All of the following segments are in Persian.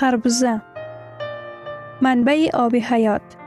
خربزه منبع آب حیات.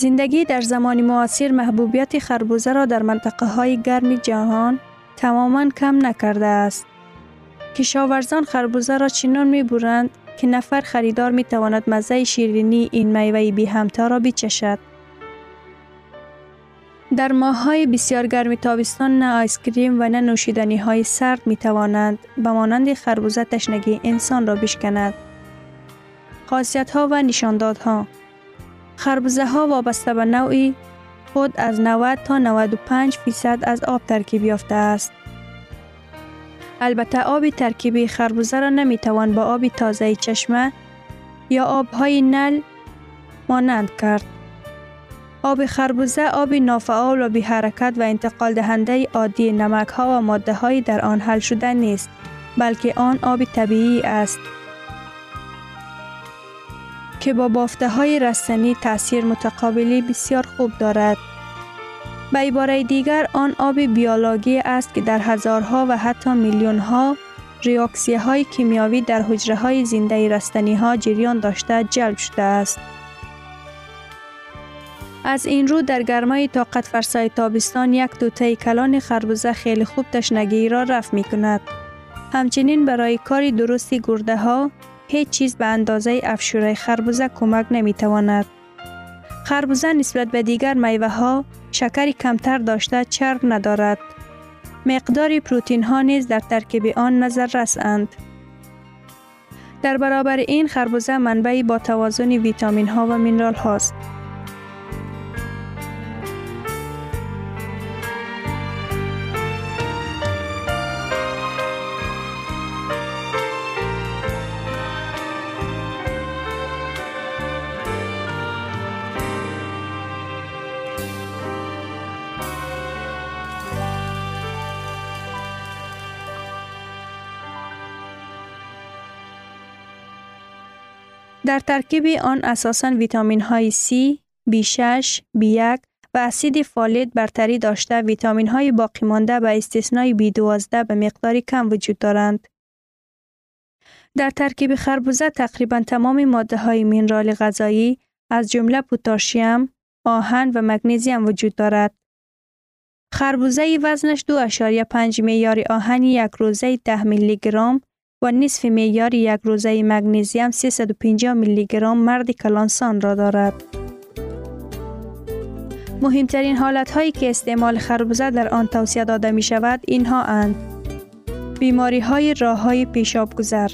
زندگی در زمان معاصر محبوبیت خربوزه را در منطقه های گرم جهان تماما کم نکرده است. کشاورزان خربوزه را چنان می برند که نفر خریدار می تواند مزه شیرینی این میوه بی همتا را بچشد. در ماه های بسیار گرم تابستان نه آیسکریم و نه نوشیدنی های سرد می توانند به مانند خربوزه تشنگی انسان را بشکند. خاصیت ها و نشاندادها خربزه ها وابسته به نوعی خود از 90 تا 95 فیصد از آب ترکیب یافته است. البته آب ترکیبی خربزه را نمی توان با آب تازه چشمه یا آبهای نل مانند کرد. آب خربزه آب نافعال و بی حرکت و انتقال دهنده عادی نمک ها و ماده های در آن حل شده نیست بلکه آن آب طبیعی است. که با بافته های رستنی تاثیر متقابلی بسیار خوب دارد. به عباره دیگر آن آب بیولوژی است که در هزارها و حتی میلیون ها ریاکسیه های کیمیاوی در حجره های زنده رستنی ها جریان داشته جلب شده است. از این رو در گرمای طاقت فرسای تابستان یک دوته کلان خربوزه خیلی خوب تشنگی را رفت می کند. همچنین برای کاری درستی گرده ها هیچ چیز به اندازه افشوره خربوزه کمک نمی تواند. خربوزه نسبت به دیگر میوه ها شکری کمتر داشته چرب ندارد. مقدار پروتین ها نیز در ترکیب آن نظر رسند. در برابر این خربوزه منبعی با توازن ویتامین ها و مینرال هاست. در ترکیب آن اساساً ویتامین های C, B6, B1 و اسید فولید برتری داشته ویتامین های باقی مانده به استثنای B12 به مقداری کم وجود دارند. در ترکیب خربوزه تقریبا تمام ماده های مینرال غذایی از جمله پوتاشیم، آهن و مگنیزیم وجود دارد. خربوزه وزنش 2.5 معیار آهن یک روزه 10 میلی گرم و نصف معیار یک روزه مگنیزیم 350 میلی گرم مرد کلانسان را دارد. مهمترین حالت هایی که استعمال خربوزه در آن توصیه داده می شود اینها اند. بیماری های راه های پیشاب گذر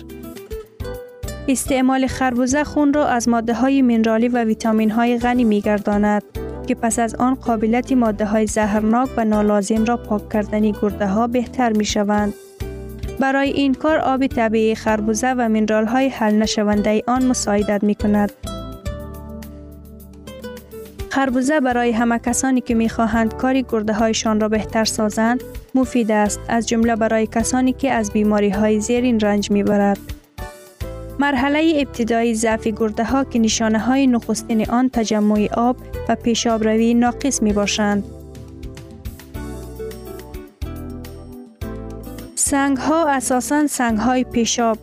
استعمال خربوزه خون را از ماده های منرالی و ویتامین های غنی می گرداند که پس از آن قابلیت ماده های زهرناک و نالازم را پاک کردنی گرده ها بهتر می شوند. برای این کار آب طبیعی خربوزه و منرال های حل نشونده آن مساعدت می کند. خربوزه برای همه کسانی که می خواهند کاری گرده هایشان را بهتر سازند مفید است از جمله برای کسانی که از بیماری های زیرین رنج می برد. مرحله ابتدایی ضعف گرده ها که نشانه های نخستین آن تجمع آب و پیشاب روی ناقص می باشند. سنگ ها اساساً سنگ های پیشاب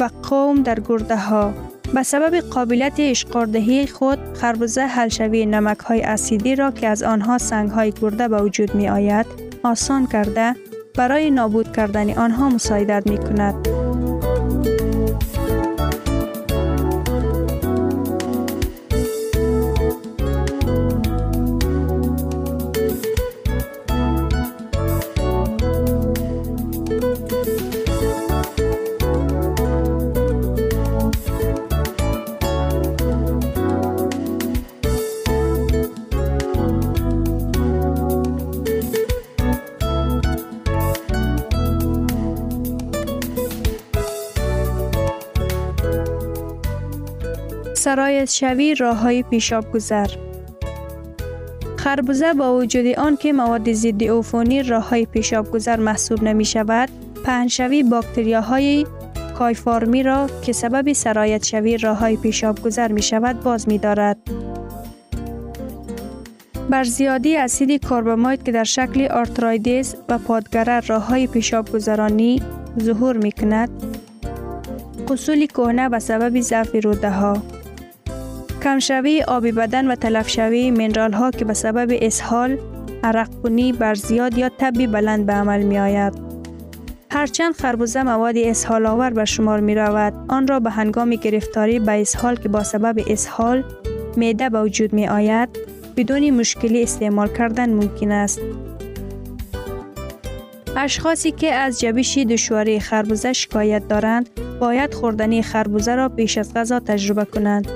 و قوم در گرده ها به سبب قابلیت اشقاردهی خود خربوزه حلشوی نمک های اسیدی را که از آنها سنگ های گرده به وجود می آید آسان کرده برای نابود کردن آنها مساعدت می کند. سرایت شوی راه های پیشاب گذر خربوزه با وجود آن که مواد ضد عفونی راه های پیشاب گذر محسوب نمی شود پهنشوی باکتریاهای کایفارمی را که سبب سرایت شوی راه های پیشاب گذر می شود باز می دارد. بر زیادی اسید کربامید که در شکل آرترایدیز و پادگره راه های پیشاب گذرانی ظهور می کند قصول کهنه به سبب ضعف روده ها کمشوی آبی بدن و تلف شوی منرال ها که به سبب اسهال، عرق کنی بر زیاد یا تبی بلند به عمل می آید. هرچند خربوزه مواد اسهال آور بر شمار می رود، آن را به هنگام گرفتاری به اسهال که با سبب اسهال میده به وجود می آید، بدون مشکلی استعمال کردن ممکن است. اشخاصی که از جبش دشواری خربوزه شکایت دارند، باید خوردنی خربوزه را پیش از غذا تجربه کنند.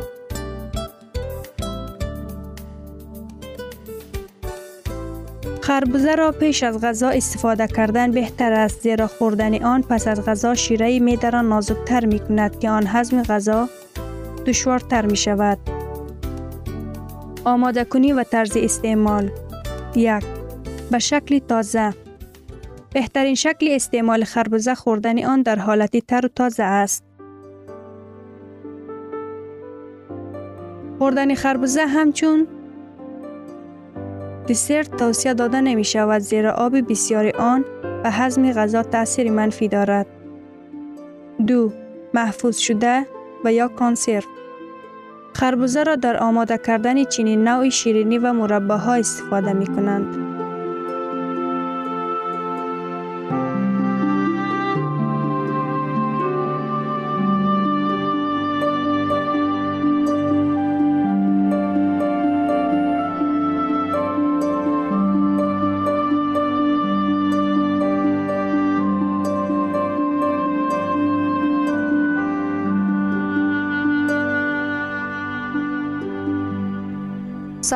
خربوزه را پیش از غذا استفاده کردن بهتر است زیرا خوردن آن پس از غذا شیره معده را نازکتر می کند که آن هضم غذا دشوارتر می شود. آماده کنی و طرز استعمال یک به شکل تازه بهترین شکل استعمال خربوزه خوردن آن در حالتی تر و تازه است. خوردن خربوزه همچون دسرت توصیه داده نمی شود زیرا آب بسیار آن به هضم غذا تاثیر منفی دارد. دو محفوظ شده و یا کانسرو خربوزه را در آماده کردن چنین نوع شیرینی و مربه ها استفاده می کنند.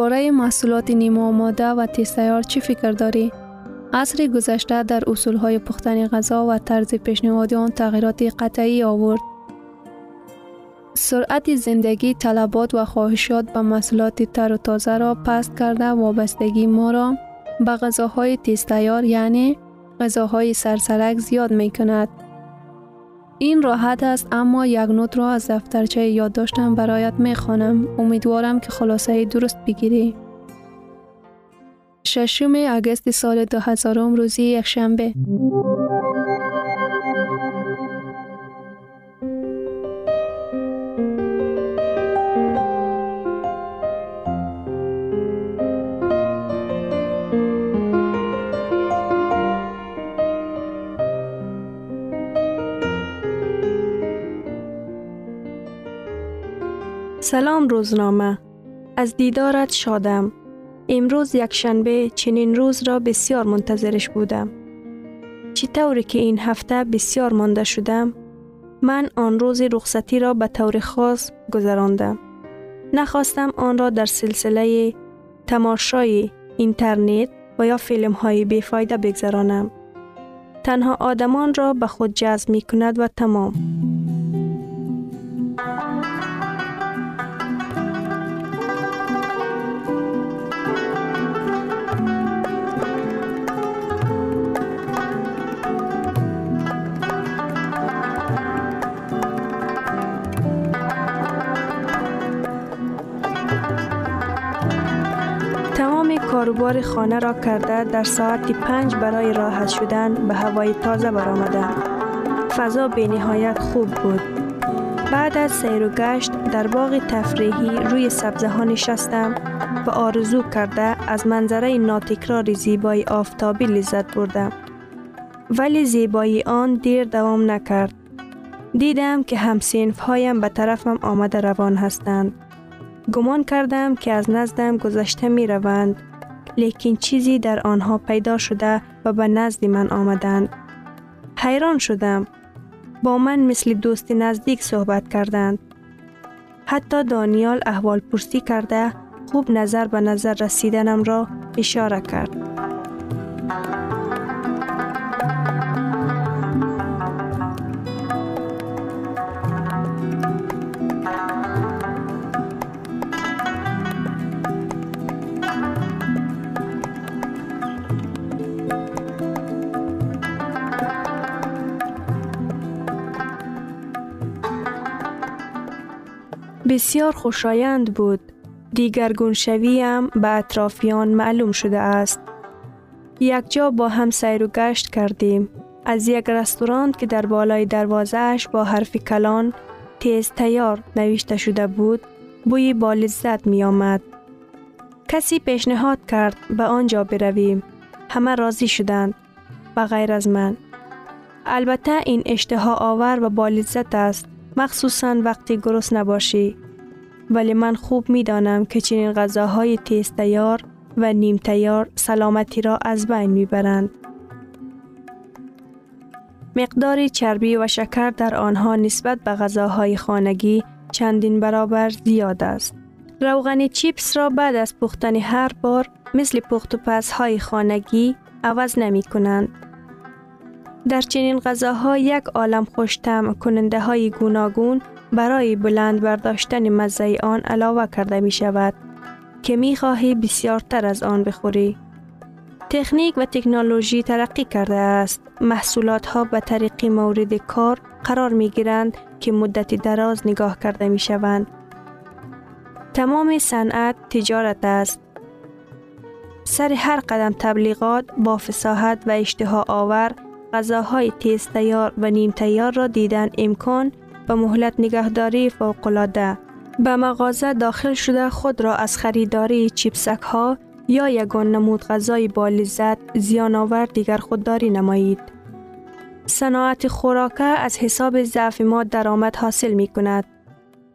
درباره محصولات نیمه آماده و تیستیار چی فکر داری؟ عصر گذشته در های پختن غذا و طرز پیشنهادی آن تغییرات قطعی آورد. سرعت زندگی طلبات و خواهشات به محصولات تر و تازه را پست کرده وابستگی ما را به غذاهای تیستیار یعنی غذاهای سرسرک زیاد می کند. این راحت است اما یک نوت را از دفترچه یادداشتم برایت می خوانم. امیدوارم که خلاصه درست بگیری. ششم اگست سال 2000 روزی یک سلام روزنامه. از دیدارت شادم. امروز یک شنبه چنین روز را بسیار منتظرش بودم. طوری که این هفته بسیار مانده شدم من آن روز رخصتی را به طور خاص گذراندم. نخواستم آن را در سلسله تماشای اینترنت و یا فیلم های بیفایده بگذرانم. تنها آدمان را به خود جذب می کند و تمام. کاروبار خانه را کرده در ساعت پنج برای راحت شدن به هوای تازه برآمدم. فضا به نهایت خوب بود. بعد از سیر و گشت در باغ تفریحی روی سبزه ها نشستم و آرزو کرده از منظره ناتکرار زیبای آفتابی لذت بردم. ولی زیبایی آن دیر دوام نکرد. دیدم که همسینف هایم به طرفم آمده روان هستند. گمان کردم که از نزدم گذشته می روند لیکن چیزی در آنها پیدا شده و به نزد من آمدند. حیران شدم. با من مثل دوست نزدیک صحبت کردند. حتی دانیال احوال پرسی کرده خوب نظر به نظر رسیدنم را اشاره کرد. بسیار خوشایند بود. دیگرگون شوی هم به اطرافیان معلوم شده است. یک جا با هم سیر و گشت کردیم. از یک رستوران که در بالای دروازهش با حرف کلان تیز تیار نوشته شده بود بوی با لذت می آمد. کسی پیشنهاد کرد به آنجا برویم. همه راضی شدند و غیر از من. البته این اشتها آور و با لذت است مخصوصا وقتی گرس نباشی. ولی من خوب می دانم که چنین غذاهای تیز تیار و نیم تیار سلامتی را از بین می برند. مقدار چربی و شکر در آنها نسبت به غذاهای خانگی چندین برابر زیاد است. روغن چیپس را بعد از پختن هر بار مثل پخت و پس های خانگی عوض نمی کنند. در چنین غذاها یک عالم خوشتم کننده های گوناگون برای بلند برداشتن مزه آن علاوه کرده می شود که می خواهی بسیارتر از آن بخوری. تکنیک و تکنولوژی ترقی کرده است. محصولات ها به طریق مورد کار قرار می گیرند که مدت دراز نگاه کرده می شوند. تمام صنعت تجارت است. سر هر قدم تبلیغات با فساحت و اشتها آور غذاهای تیز تیار و نیم تیار را دیدن امکان و مهلت نگهداری فوقلاده. به مغازه داخل شده خود را از خریداری چیپسک ها یا یگان نمود غذای با لذت زیان آور دیگر خودداری نمایید. صناعت خوراکه از حساب ضعف ما درآمد حاصل می کند.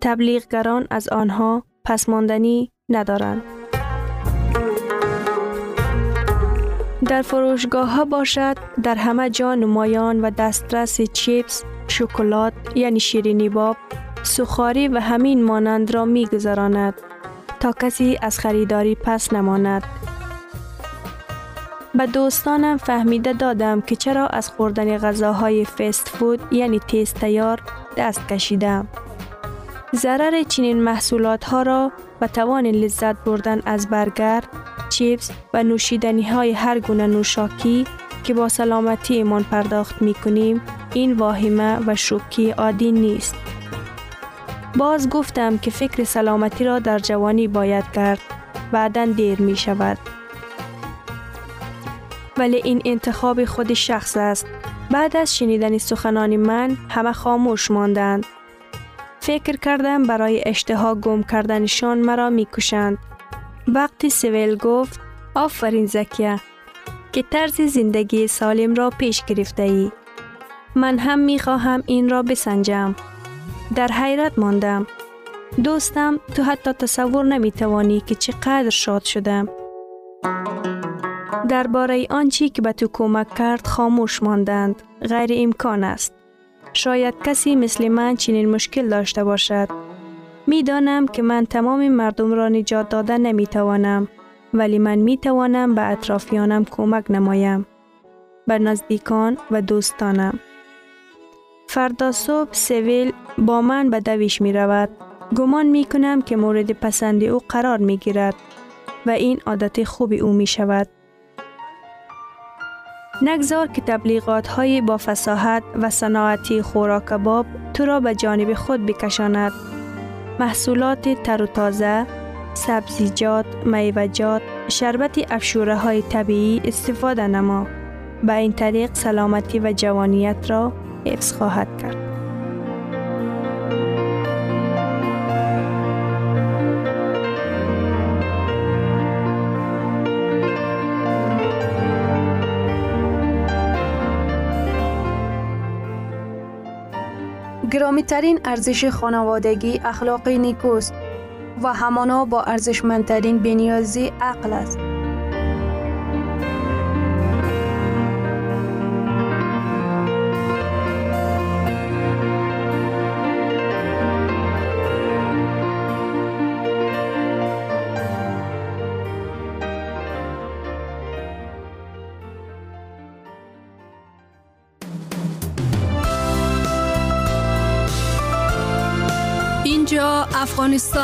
تبلیغگران از آنها پسماندنی ندارند. در فروشگاه ها باشد در همه جا نمایان و دسترس چیپس، شکلات یعنی شیرینی باب، سخاری و همین مانند را می گذراند تا کسی از خریداری پس نماند. به دوستانم فهمیده دادم که چرا از خوردن غذاهای فست فود یعنی تیز تیار دست کشیدم. ضرر چنین محصولات ها را و توان لذت بردن از برگر، چیپس و نوشیدنی های هر گونه نوشاکی که با سلامتی ایمان پرداخت می کنیم این واهمه و شوکی عادی نیست. باز گفتم که فکر سلامتی را در جوانی باید کرد بعدا دیر می شود. ولی این انتخاب خود شخص است. بعد از شنیدن سخنان من همه خاموش ماندند. فکر کردم برای اشتها گم کردنشان مرا می کشند. وقتی سویل گفت آفرین زکیه که طرز زندگی سالم را پیش گرفته ای. من هم می خواهم این را بسنجم. در حیرت ماندم. دوستم تو حتی تصور نمی توانی که چقدر شاد شدم. درباره آنچی که به تو کمک کرد خاموش ماندند. غیر امکان است. شاید کسی مثل من چنین مشکل داشته باشد. می دانم که من تمام مردم را نجات داده نمی توانم ولی من می توانم به اطرافیانم کمک نمایم. بر نزدیکان و دوستانم. فردا صبح سویل با من به دویش می رود. گمان می کنم که مورد پسند او قرار می گیرد و این عادت خوب او می شود. نگذار که تبلیغات های با فساحت و صناعتی خوراک کباب تو را به جانب خود بکشاند. محصولات تر و تازه، سبزیجات، میوجات، شربت افشوره های طبیعی استفاده نما. به این طریق سلامتی و جوانیت را حفظ خواهد کرد. گرامی ترین ارزش خانوادگی اخلاق نیکوست و همانا با ارزشمندترین بنیازی عقل است.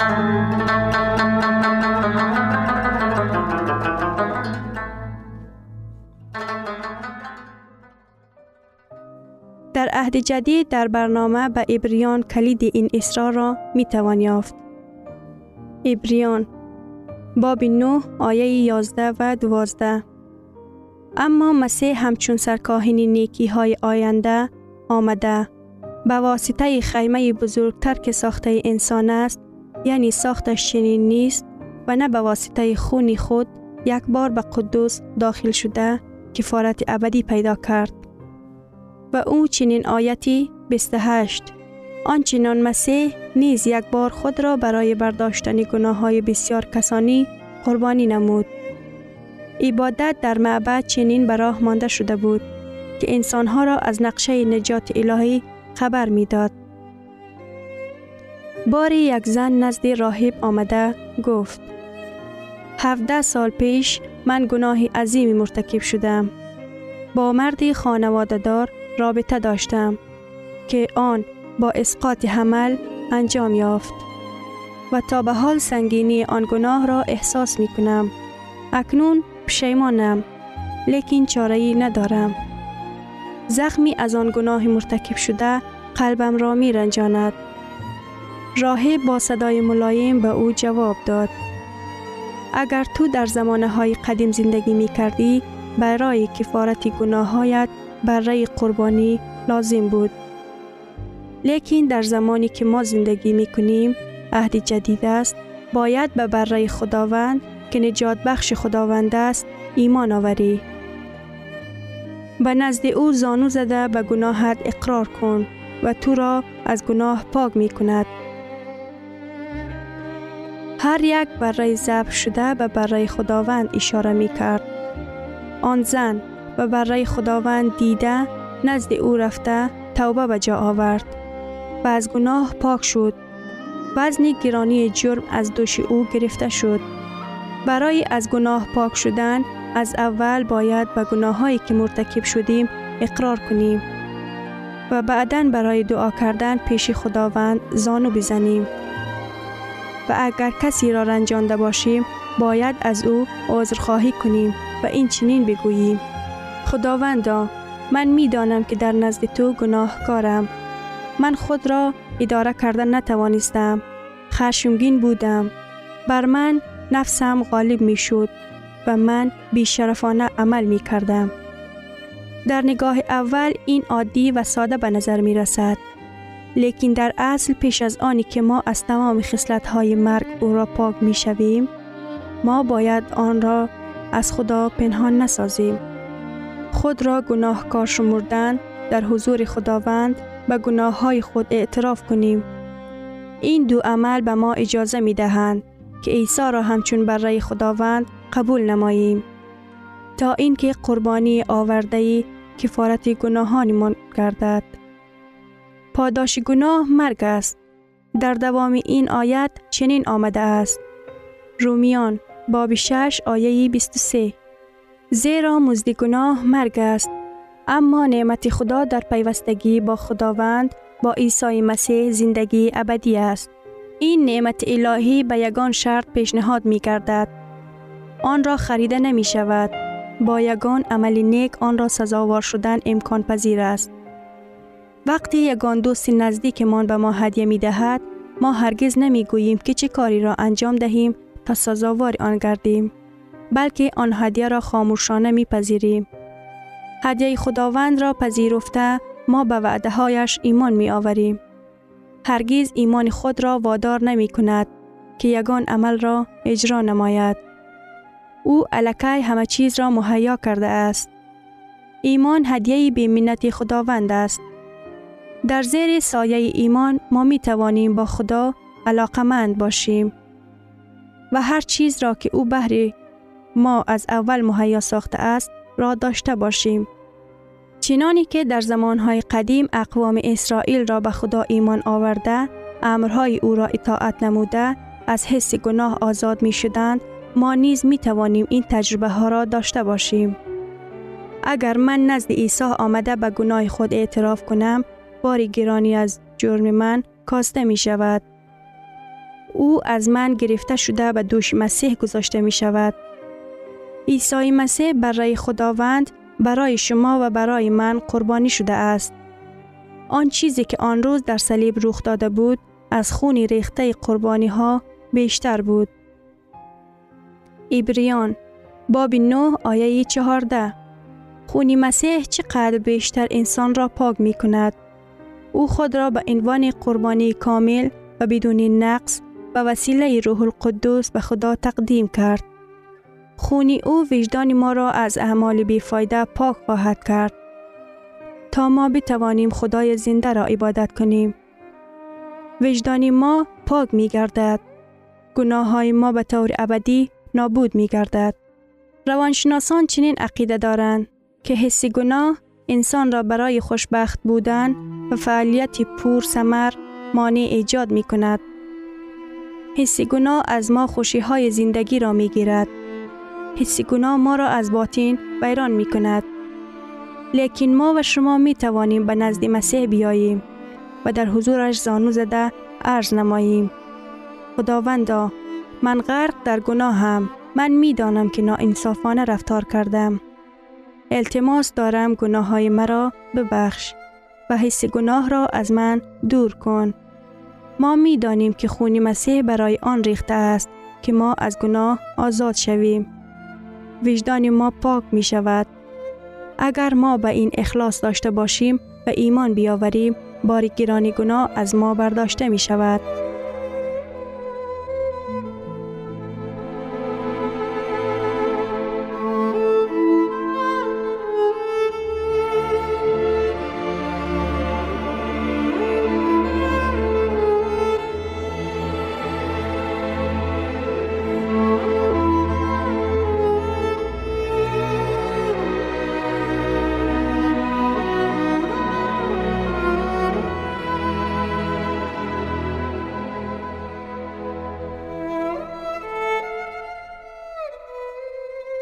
در عهد جدید در برنامه به ابریان کلید این اسرار را می توان یافت. ابریان باب 9 آیه 11 و 12 اما مسیح همچون سرکاهین نیکی های آینده آمده به واسطه خیمه بزرگتر که ساخته انسان است یعنی ساختش چنین نیست و نه به واسطه خونی خود یک بار به قدوس داخل شده کفارت ابدی پیدا کرد. و او چنین آیتی 28 آنچنان مسیح نیز یک بار خود را برای برداشتن گناه های بسیار کسانی قربانی نمود. عبادت در معبد چنین براه مانده شده بود که انسانها را از نقشه نجات الهی خبر می‌داد. باری یک زن نزد راهب آمده گفت هفده سال پیش من گناه عظیمی مرتکب شدم. با مردی خانواده دار رابطه داشتم که آن با اسقاط حمل انجام یافت و تا به حال سنگینی آن گناه را احساس می کنم. اکنون پشیمانم لیکن چاره ندارم. زخمی از آن گناه مرتکب شده قلبم را می رنجاند. راهب با صدای ملایم به او جواب داد. اگر تو در زمانه های قدیم زندگی می کردی برای کفارت گناهایت برای قربانی لازم بود. لیکن در زمانی که ما زندگی می کنیم عهد جدید است باید به برای خداوند که نجات بخش خداوند است ایمان آوری. به نزد او زانو زده به گناهت اقرار کن و تو را از گناه پاک می کند. هر یک برای زب شده به برای خداوند اشاره می کرد. آن زن و برای خداوند دیده نزد او رفته توبه به جا آورد و از گناه پاک شد. وزن گرانی جرم از دوش او گرفته شد. برای از گناه پاک شدن از اول باید به گناه هایی که مرتکب شدیم اقرار کنیم و بعدا برای دعا کردن پیش خداوند زانو بزنیم. و اگر کسی را رنجانده باشیم باید از او عذرخواهی کنیم و این چنین بگوییم خداوندا من می دانم که در نزد تو گناهکارم من خود را اداره کردن نتوانستم خشمگین بودم بر من نفسم غالب می شد و من بیشرفانه عمل می کردم. در نگاه اول این عادی و ساده به نظر می رسد. لیکن در اصل پیش از آنی که ما از تمام خصلت های مرگ او را پاک می شویم، ما باید آن را از خدا پنهان نسازیم. خود را گناهکار شمردن در حضور خداوند به گناه های خود اعتراف کنیم. این دو عمل به ما اجازه می دهند که عیسی را همچون برای خداوند قبول نماییم تا اینکه قربانی آورده کفارت گناهانمان گردد پاداش گناه مرگ است در دوام این آیت چنین آمده است رومیان باب 6 آیه 23 زیرا مزد گناه مرگ است اما نعمت خدا در پیوستگی با خداوند با عیسی مسیح زندگی ابدی است این نعمت الهی به یگان شرط پیشنهاد می گردد. آن را خریده نمی شود. با یگان عمل نیک آن را سزاوار شدن امکان پذیر است. وقتی یگان دوست نزدیکمان به ما هدیه می دهد، ما هرگز نمی گوییم که چه کاری را انجام دهیم تا سزاوار آن گردیم. بلکه آن هدیه را خاموشانه می پذیریم. هدیه خداوند را پذیرفته ما به وعده هایش ایمان می آوریم. هرگیز ایمان خود را وادار نمی کند که یگان عمل را اجرا نماید. او علکی همه چیز را مهیا کرده است. ایمان هدیه به منت خداوند است. در زیر سایه ایمان ما می توانیم با خدا علاقمند باشیم و هر چیز را که او بهری ما از اول مهیا ساخته است را داشته باشیم. چنانی که در زمانهای قدیم اقوام اسرائیل را به خدا ایمان آورده، امرهای او را اطاعت نموده، از حس گناه آزاد می شدند، ما نیز می توانیم این تجربه ها را داشته باشیم. اگر من نزد عیسی آمده به گناه خود اعتراف کنم، باری گرانی از جرم من کاسته می شود. او از من گرفته شده به دوش مسیح گذاشته می شود. عیسی مسیح برای خداوند برای شما و برای من قربانی شده است. آن چیزی که آن روز در صلیب رخ داده بود از خونی ریخته قربانی ها بیشتر بود. ایبریان باب 9 آیه 14 خونی مسیح چقدر بیشتر انسان را پاک می کند. او خود را به عنوان قربانی کامل و بدون نقص به وسیله روح القدس به خدا تقدیم کرد. خونی او وجدان ما را از اعمال بیفایده پاک خواهد کرد تا ما بتوانیم خدای زنده را عبادت کنیم. وجدان ما پاک می گردد. گناه های ما به طور ابدی نابود می گردد. روانشناسان چنین عقیده دارند که حسی گناه انسان را برای خوشبخت بودن و فعالیت پور سمر مانع ایجاد می کند. حسی گناه از ما خوشی های زندگی را می گیرد. حسی گناه ما را از باطین ویران می کند. لیکن ما و شما می توانیم به نزد مسیح بیاییم و در حضورش زانو زده عرض نماییم. خداوندا من غرق در گناه هم من می دانم که ناانصافانه رفتار کردم. التماس دارم گناه های مرا ببخش و حس گناه را از من دور کن. ما می دانیم که خونی مسیح برای آن ریخته است که ما از گناه آزاد شویم. وجدان ما پاک می شود. اگر ما به این اخلاص داشته باشیم و ایمان بیاوریم بار گرانی گناه از ما برداشته می شود.